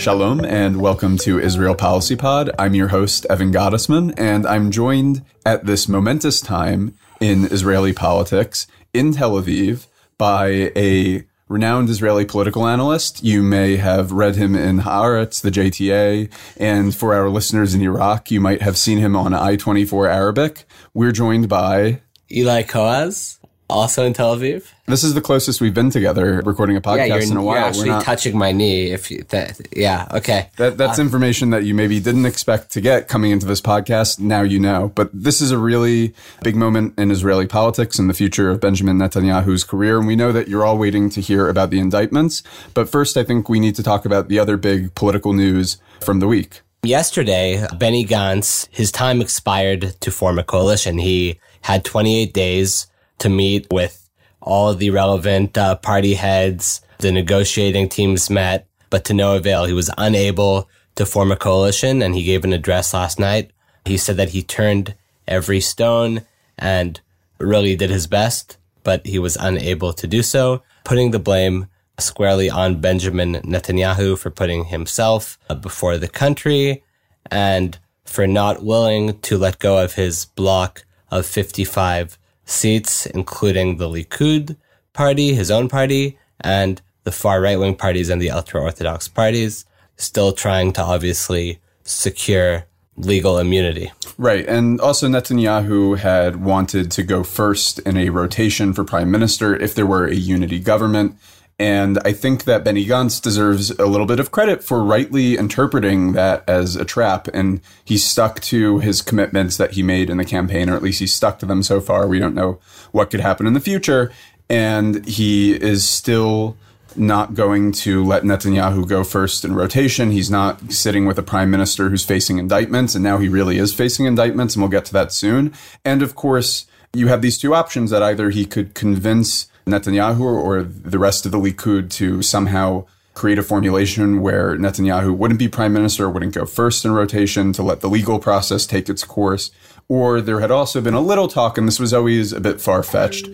Shalom and welcome to Israel Policy Pod. I'm your host, Evan Gottesman, and I'm joined at this momentous time in Israeli politics in Tel Aviv by a renowned Israeli political analyst. You may have read him in Haaretz, the JTA, and for our listeners in Iraq, you might have seen him on I-24 Arabic. We're joined by Eli Kowaz also in Tel Aviv. This is the closest we've been together recording a podcast yeah, in a while. You're actually not, touching my knee. If you, that, yeah, okay. That, that's uh, information that you maybe didn't expect to get coming into this podcast. Now you know. But this is a really big moment in Israeli politics and the future of Benjamin Netanyahu's career. And we know that you're all waiting to hear about the indictments. But first, I think we need to talk about the other big political news from the week. Yesterday, Benny Gantz, his time expired to form a coalition. He had 28 days to meet with all the relevant uh, party heads. The negotiating teams met, but to no avail. He was unable to form a coalition and he gave an address last night. He said that he turned every stone and really did his best, but he was unable to do so, putting the blame squarely on Benjamin Netanyahu for putting himself before the country and for not willing to let go of his block of 55 seats, including the Likud party, his own party, and the far right wing parties and the ultra orthodox parties, still trying to obviously secure legal immunity. Right. And also, Netanyahu had wanted to go first in a rotation for prime minister if there were a unity government. And I think that Benny Gantz deserves a little bit of credit for rightly interpreting that as a trap. And he stuck to his commitments that he made in the campaign, or at least he stuck to them so far. We don't know what could happen in the future. And he is still not going to let Netanyahu go first in rotation. He's not sitting with a prime minister who's facing indictments. And now he really is facing indictments. And we'll get to that soon. And of course, you have these two options that either he could convince Netanyahu or the rest of the Likud to somehow create a formulation where Netanyahu wouldn't be prime minister, wouldn't go first in rotation to let the legal process take its course. Or there had also been a little talk, and this was always a bit far fetched,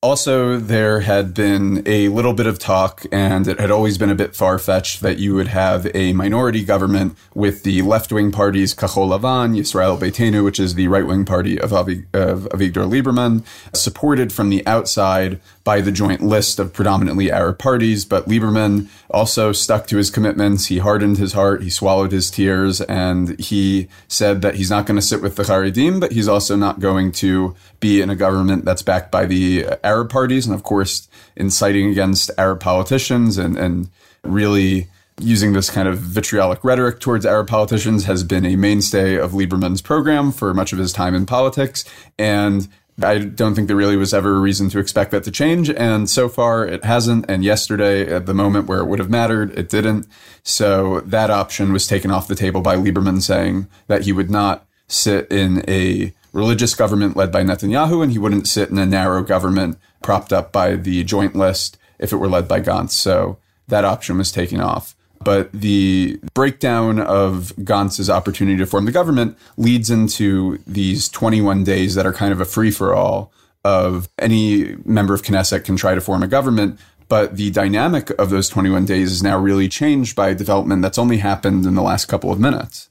also, there had been a little bit of talk, and it had always been a bit far fetched that you would have a minority government with the left wing parties Kahol Lavan, Yisrael Beitenu, which is the right wing party of, Avi, of Avigdor Lieberman, supported from the outside by the joint list of predominantly Arab parties. But Lieberman also stuck to his commitments. He hardened his heart, he swallowed his tears, and he said that he's not going to sit with the Haredim, but he's also not going to be in a government that's backed by the Arab parties, and of course, inciting against Arab politicians and, and really using this kind of vitriolic rhetoric towards Arab politicians has been a mainstay of Lieberman's program for much of his time in politics. And I don't think there really was ever a reason to expect that to change. And so far it hasn't. And yesterday, at the moment where it would have mattered, it didn't. So that option was taken off the table by Lieberman saying that he would not sit in a religious government led by Netanyahu, and he wouldn't sit in a narrow government propped up by the joint list if it were led by Gantz. So that option was taken off. But the breakdown of Gantz's opportunity to form the government leads into these 21 days that are kind of a free for all of any member of Knesset can try to form a government. But the dynamic of those 21 days is now really changed by a development that's only happened in the last couple of minutes.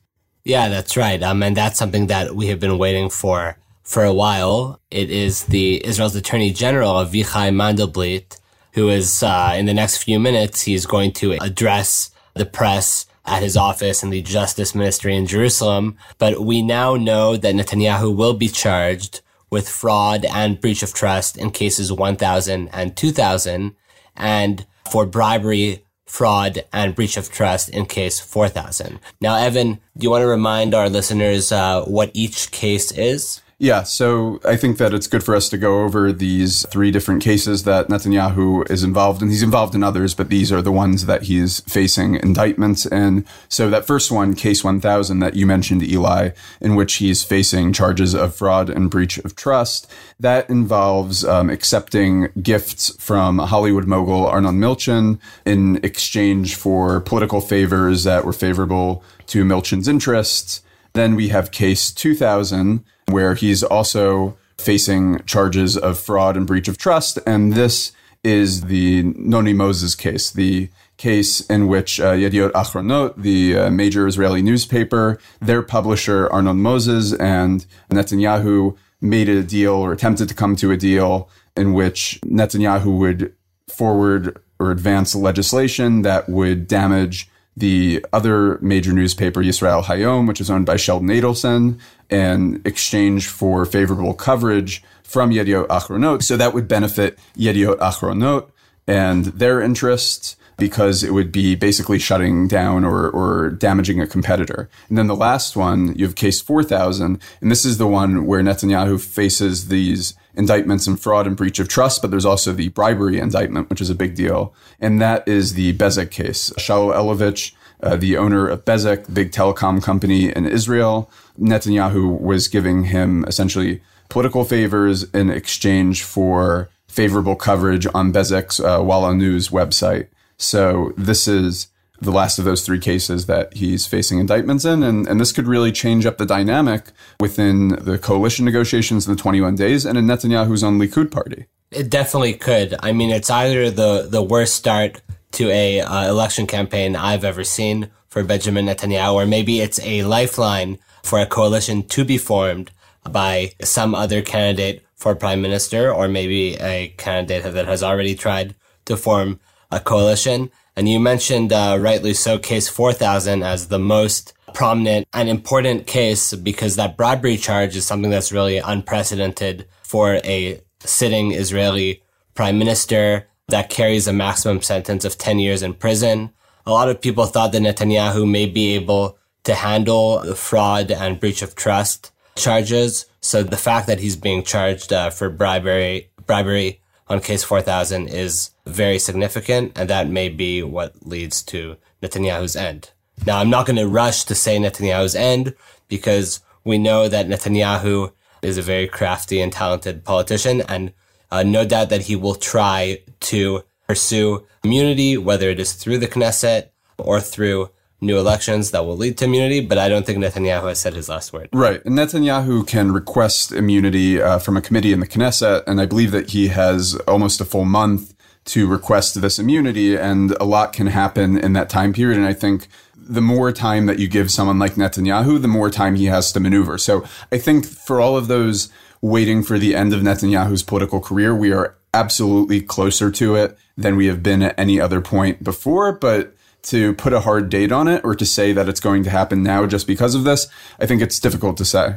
Yeah, that's right. Um, and that's something that we have been waiting for for a while. It is the Israel's Attorney General, Avichai Mandelblit, who is, uh, in the next few minutes, he's going to address the press at his office in the Justice Ministry in Jerusalem. But we now know that Netanyahu will be charged with fraud and breach of trust in cases 1000 and 2000 and for bribery fraud, and breach of trust in case 4000. Now, Evan, do you want to remind our listeners uh, what each case is? Yeah, so I think that it's good for us to go over these three different cases that Netanyahu is involved in. He's involved in others, but these are the ones that he's facing indictments in. So that first one, case 1000 that you mentioned, Eli, in which he's facing charges of fraud and breach of trust, that involves um, accepting gifts from Hollywood mogul Arnon Milchan in exchange for political favors that were favorable to Milchan's interests. Then we have case 2000 where he's also facing charges of fraud and breach of trust. And this is the Noni Mozes case, the case in which uh, Yediot Achronot, the uh, major Israeli newspaper, their publisher Arnon Mozes and Netanyahu made a deal or attempted to come to a deal in which Netanyahu would forward or advance legislation that would damage the other major newspaper, Yisrael Hayom, which is owned by Sheldon Adelson, in exchange for favorable coverage from Yediot Achronot. So that would benefit Yediot Achronot and their interests because it would be basically shutting down or, or damaging a competitor. And then the last one, you have case 4000, and this is the one where Netanyahu faces these indictments and fraud and breach of trust, but there's also the bribery indictment, which is a big deal. And that is the Bezek case. Shaul Elovitch, uh, the owner of Bezek, big telecom company in Israel, Netanyahu was giving him essentially political favors in exchange for favorable coverage on Bezek's uh, Walla News website. So this is the last of those three cases that he's facing indictments in. And, and this could really change up the dynamic within the coalition negotiations in the 21 days and in Netanyahu's own Likud party. It definitely could. I mean, it's either the, the worst start to a uh, election campaign I've ever seen for Benjamin Netanyahu, or maybe it's a lifeline for a coalition to be formed by some other candidate for prime minister, or maybe a candidate that has already tried to form a coalition. And you mentioned, uh, rightly so, case 4000 as the most prominent and important case because that bribery charge is something that's really unprecedented for a sitting Israeli prime minister that carries a maximum sentence of 10 years in prison. A lot of people thought that Netanyahu may be able to handle the fraud and breach of trust charges. So the fact that he's being charged uh, for bribery, bribery on case 4000 is very significant, and that may be what leads to Netanyahu's end. Now, I'm not going to rush to say Netanyahu's end because we know that Netanyahu is a very crafty and talented politician, and uh, no doubt that he will try to pursue immunity, whether it is through the Knesset or through new elections that will lead to immunity, but I don't think Netanyahu has said his last word. Right. And Netanyahu can request immunity uh, from a committee in the Knesset, and I believe that he has almost a full month to request this immunity, and a lot can happen in that time period. And I think the more time that you give someone like Netanyahu, the more time he has to maneuver. So I think for all of those waiting for the end of Netanyahu's political career, we are absolutely closer to it than we have been at any other point before. But to put a hard date on it or to say that it's going to happen now just because of this, I think it's difficult to say.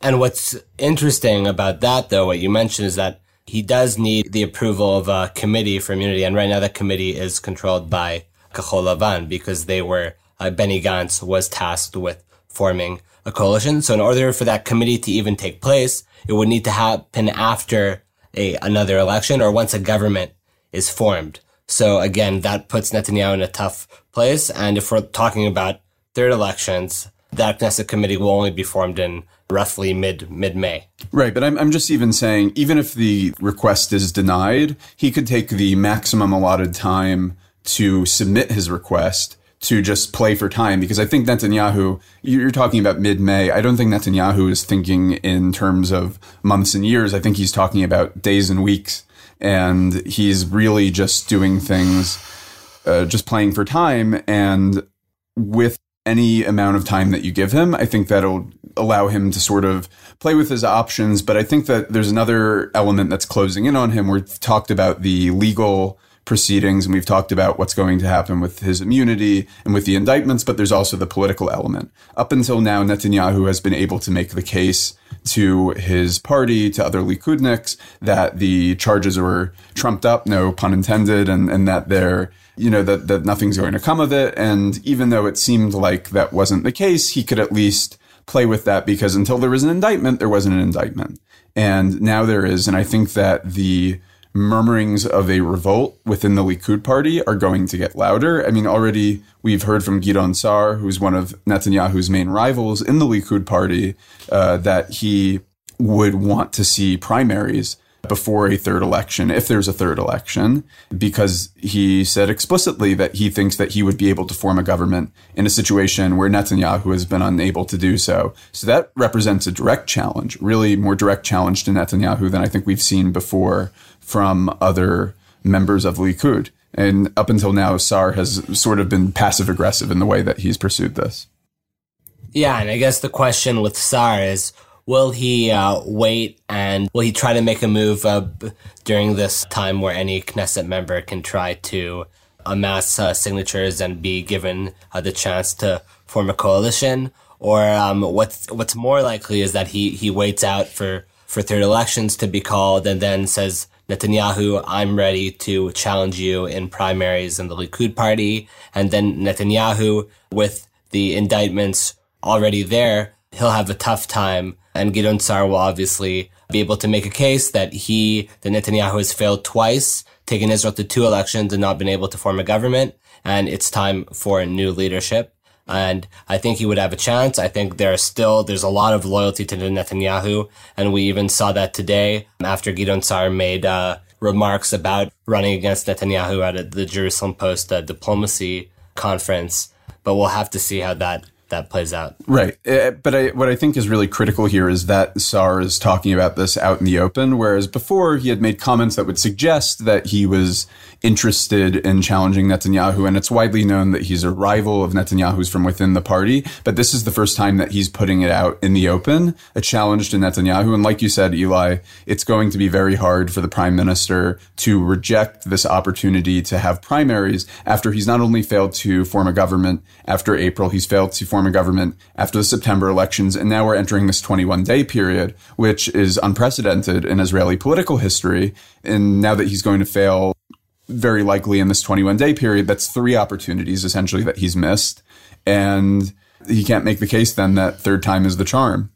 And what's interesting about that, though, what you mentioned is that he does need the approval of a committee for immunity. And right now that committee is controlled by Kahol Lavan because they were, uh, Benny Gantz was tasked with forming a coalition. So in order for that committee to even take place, it would need to happen after a, another election or once a government is formed. So again, that puts Netanyahu in a tough place. And if we're talking about third elections, that Knesset committee will only be formed in roughly mid mid May. Right, but I'm I'm just even saying, even if the request is denied, he could take the maximum allotted time to submit his request to just play for time because I think Netanyahu, you're talking about mid May. I don't think Netanyahu is thinking in terms of months and years. I think he's talking about days and weeks and he's really just doing things, uh, just playing for time. And with any amount of time that you give him, I think that'll allow him to sort of play with his options. But I think that there's another element that's closing in on him. We've talked about the legal proceedings and we've talked about what's going to happen with his immunity and with the indictments, but there's also the political element. Up until now, Netanyahu has been able to make the case to his party, to other Likudniks, that the charges were trumped up, no pun intended, and, and that they're, you know, that, that nothing's going to come of it. And even though it seemed like that wasn't the case, he could at least play with that because until there was an indictment, there wasn't an indictment. And now there is. And I think that the murmurings of a revolt within the Likud party are going to get louder. I mean, already we've heard from Gideon Sa'ar, who's one of Netanyahu's main rivals in the Likud party, uh, that he would want to see primaries before a third election, if there's a third election, because he said explicitly that he thinks that he would be able to form a government in a situation where Netanyahu has been unable to do so. So that represents a direct challenge, really more direct challenge to Netanyahu than I think we've seen before from other members of Likud. And up until now, Sar has sort of been passive aggressive in the way that he's pursued this. Yeah, and I guess the question with Sar is will he uh, wait and will he try to make a move uh, during this time where any Knesset member can try to amass uh, signatures and be given uh, the chance to form a coalition? Or um, what's what's more likely is that he, he waits out for, for third elections to be called and then says, Netanyahu, I'm ready to challenge you in primaries in the Likud party. And then Netanyahu, with the indictments already there, he'll have a tough time. And Gideon Sar will obviously be able to make a case that he, that Netanyahu has failed twice, taken Israel to two elections and not been able to form a government. And it's time for a new leadership. And I think he would have a chance. I think there's still, there's a lot of loyalty to Netanyahu. And we even saw that today after Gideon Sar made, uh, remarks about running against Netanyahu at the Jerusalem Post uh, diplomacy conference. But we'll have to see how that that plays out. Right. Uh, but I, what I think is really critical here is that Sar is talking about this out in the open, whereas before he had made comments that would suggest that he was interested in challenging Netanyahu. And it's widely known that he's a rival of Netanyahu's from within the party. But this is the first time that he's putting it out in the open, a challenge to Netanyahu. And like you said, Eli, it's going to be very hard for the prime minister to reject this opportunity to have primaries after he's not only failed to form a government after April, he's failed to form a government after the September elections. And now we're entering this 21 day period, which is unprecedented in Israeli political history. And now that he's going to fail very likely in this 21 day period, that's three opportunities essentially that he's missed. And he can't make the case then that third time is the charm.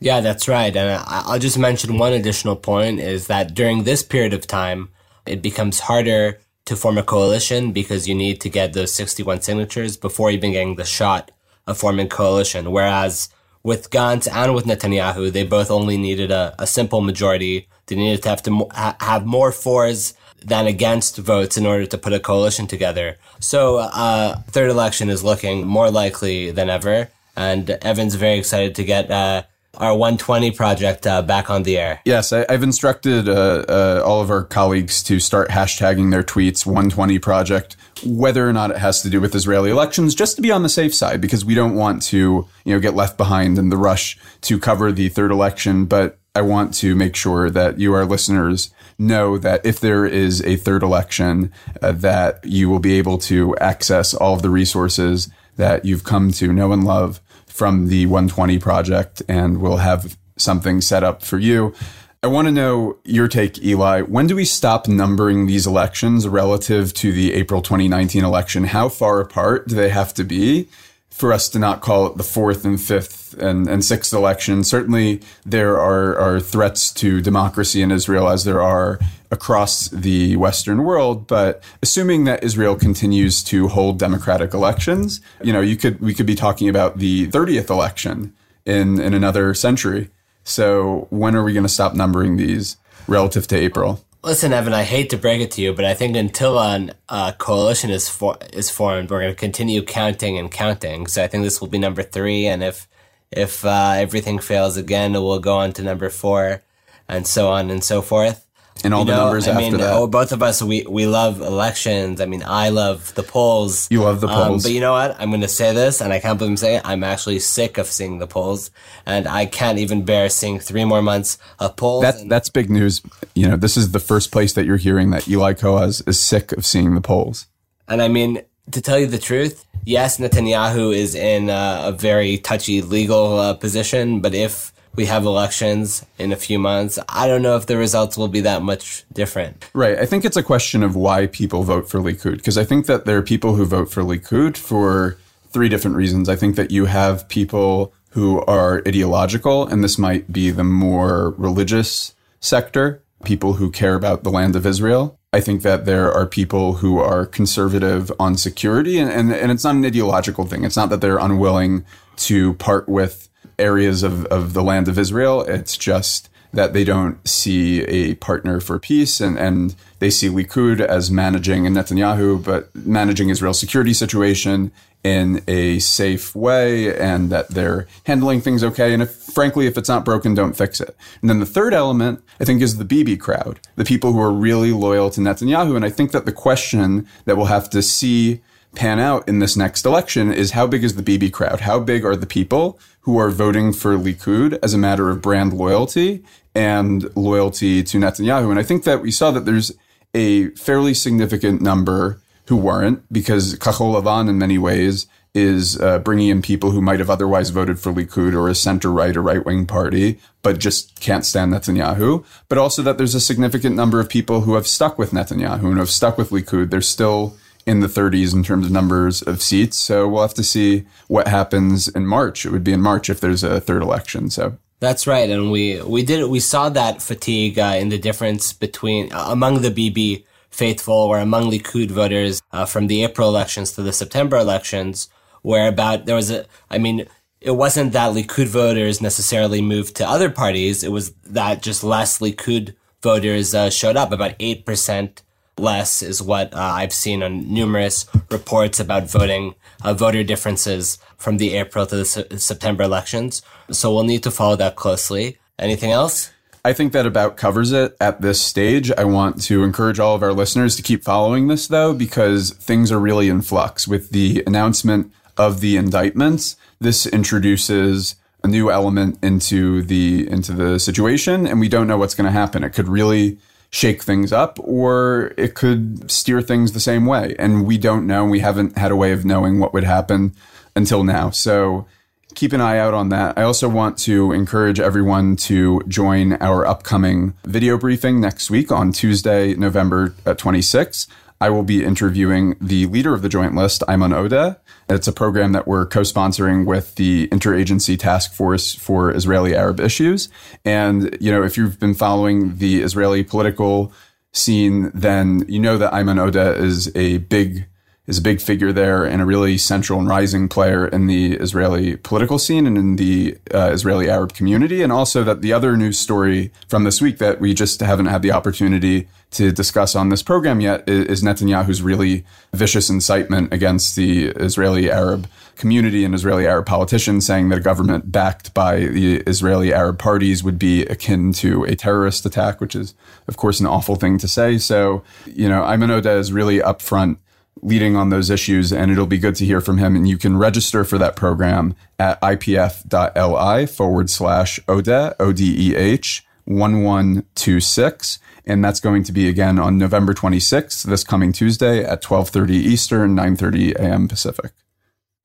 Yeah, that's right. And I'll just mention one additional point is that during this period of time, it becomes harder to form a coalition because you need to get those 61 signatures before even getting the shot of forming coalition. Whereas with Gantz and with Netanyahu, they both only needed a, a simple majority. They needed to have to ha- have more fours than against votes in order to put a coalition together. So, uh, third election is looking more likely than ever. And Evan's very excited to get, uh, our 120 project uh, back on the air. Yes, I, have instructed uh, uh, all of our colleagues to start hashtagging their tweets 120 project, whether or not it has to do with Israeli elections, just to be on the safe side, because we don't want to, you know, get left behind in the rush to cover the third election. But I want to make sure that you, our listeners, know that if there is a third election, uh, that you will be able to access all of the resources that you've come to know and love from the 120 project, and we'll have something set up for you. I want to know your take, Eli. When do we stop numbering these elections relative to the April 2019 election? How far apart do they have to be? for us to not call it the fourth and fifth and, and sixth election. Certainly, there are, are threats to democracy in Israel as there are across the Western world. But assuming that Israel continues to hold democratic elections, you know, you could we could be talking about the 30th election in in another century. So when are we going to stop numbering these relative to April? Listen, Evan, I hate to break it to you, but I think until a uh, coalition is for, is formed, we're going to continue counting and counting. So I think this will be number three, and if if uh, everything fails again, we'll go on to number four, and so on and so forth and all you the know, numbers I after mean, that. Oh, both of us, we, we love elections. I mean, I love the polls. You love the um, polls. Um, but you know what? I'm going to say this, and I can't believe I'm saying it. I'm actually sick of seeing the polls, and I can't even bear seeing three more months of polls. That's, that's big news. You know, this is the first place that you're hearing that Eli Kowaz is sick of seeing the polls. And I mean, to tell you the truth, yes, Netanyahu is in uh, a very touchy legal uh, position, but if we have elections in a few months. I don't know if the results will be that much different. Right. I think it's a question of why people vote for Likud because I think that there are people who vote for Likud for three different reasons. I think that you have people who are ideological, and this might be the more religious sector, people who care about the land of Israel. I think that there are people who are conservative on security, and, and, and it's not an ideological thing. It's not that they're unwilling to part with areas of, of the land of Israel. It's just that they don't see a partner for peace and, and they see Likud as managing and Netanyahu, but managing Israel's security situation in a safe way and that they're handling things okay. And if, frankly, if it's not broken, don't fix it. And then the third element, I think, is the Bibi crowd, the people who are really loyal to Netanyahu. And I think that the question that we'll have to see pan out in this next election is how big is the Bibi crowd? How big are the people who are voting for Likud as a matter of brand loyalty and loyalty to Netanyahu? And I think that we saw that there's a fairly significant number who weren't because Kachol Lavan in many ways is uh, bringing in people who might have otherwise voted for Likud or a center right or right wing party, but just can't stand Netanyahu. But also that there's a significant number of people who have stuck with Netanyahu and have stuck with Likud. They're still in the 30s in terms of numbers of seats. So we'll have to see what happens in March. It would be in March if there's a third election. So that's right, and we we did we saw that fatigue uh, in the difference between uh, among the Bibi faithful or among Likud voters uh, from the April elections to the September elections, where about there was a I mean it wasn't that Likud voters necessarily moved to other parties; it was that just less Likud voters uh, showed up. About eight percent less is what uh, I've seen on numerous reports about voting uh, voter differences from the April to the September elections. So we'll need to follow that closely. Anything else? I think that about covers it at this stage. I want to encourage all of our listeners to keep following this though, because things are really in flux with the announcement of the indictments. This introduces a new element into the, into the situation and we don't know what's going to happen. It could really shake things up or it could steer things the same way. And we don't know. We haven't had a way of knowing what would happen until now. So keep an eye out on that. I also want to encourage everyone to join our upcoming video briefing next week on Tuesday, November uh, 26th. I will be interviewing the leader of the Joint List, Ayman Odeh. It's a program that we're co-sponsoring with the Interagency Task Force for Israeli Arab Issues. And, you know, if you've been following the Israeli political scene, then you know that Ayman Odeh is a big is a big figure there and a really central and rising player in the Israeli political scene and in the uh, Israeli Arab community. And also that the other news story from this week that we just haven't had the opportunity to discuss on this program yet is Netanyahu's really vicious incitement against the Israeli Arab community and Israeli Arab politicians saying that a government backed by the Israeli Arab parties would be akin to a terrorist attack, which is, of course, an awful thing to say. So, you know, Ayman Odeh is really upfront leading on those issues, and it'll be good to hear from him. And you can register for that program at ipf.li forward slash ODEH, O D E H 1126. And that's going to be again on November 26th, this coming Tuesday at 1230 Eastern, 930 a.m. Pacific.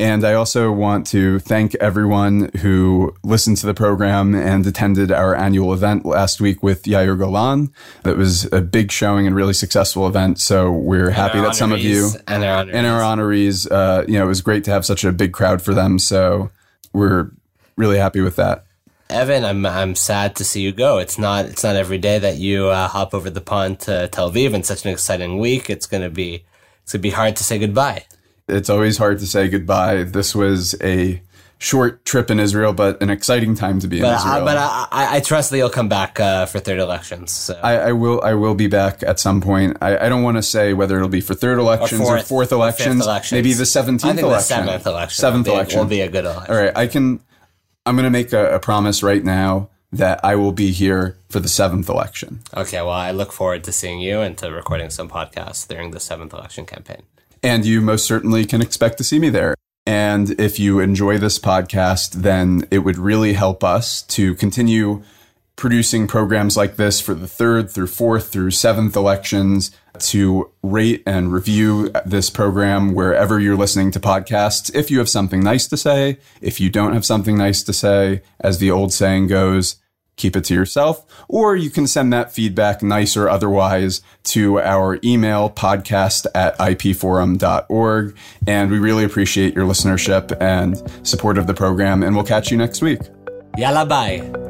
And I also want to thank everyone who listened to the program and attended our annual event last week with Yair Golan. That was a big showing and really successful event. So we're happy that some of you and our honorees, and our honorees uh, you know, it was great to have such a big crowd for them. So we're really happy with that. Evan, I'm I'm sad to see you go. It's not it's not every day that you uh, hop over the pond to Tel Aviv in such an exciting week. It's gonna be it's gonna be hard to say goodbye it's always hard to say goodbye. This was a short trip in Israel, but an exciting time to be in but, Israel. Uh, but I, I, trust that you'll come back uh, for third elections. So. I, I, will. I will be back at some point. I, I don't want to say whether it'll be for third elections or fourth, or fourth elections, elections. Maybe the seventeenth election. The seventh election. Seventh will be, election will be a good election. All right. I can. I'm going to make a, a promise right now that I will be here for the seventh election. Okay. Well, I look forward to seeing you and to recording some podcasts during the seventh election campaign and you most certainly can expect to see me there. And if you enjoy this podcast, then it would really help us to continue producing programs like this for the third through fourth through seventh elections to rate and review this program wherever you're listening to podcasts. If you have something nice to say, if you don't have something nice to say, as the old saying goes, keep it to yourself, or you can send that feedback, nice or otherwise, to our email podcast at ipforum.org. And we really appreciate your listenership and support of the program. And we'll catch you next week. Yalla bye.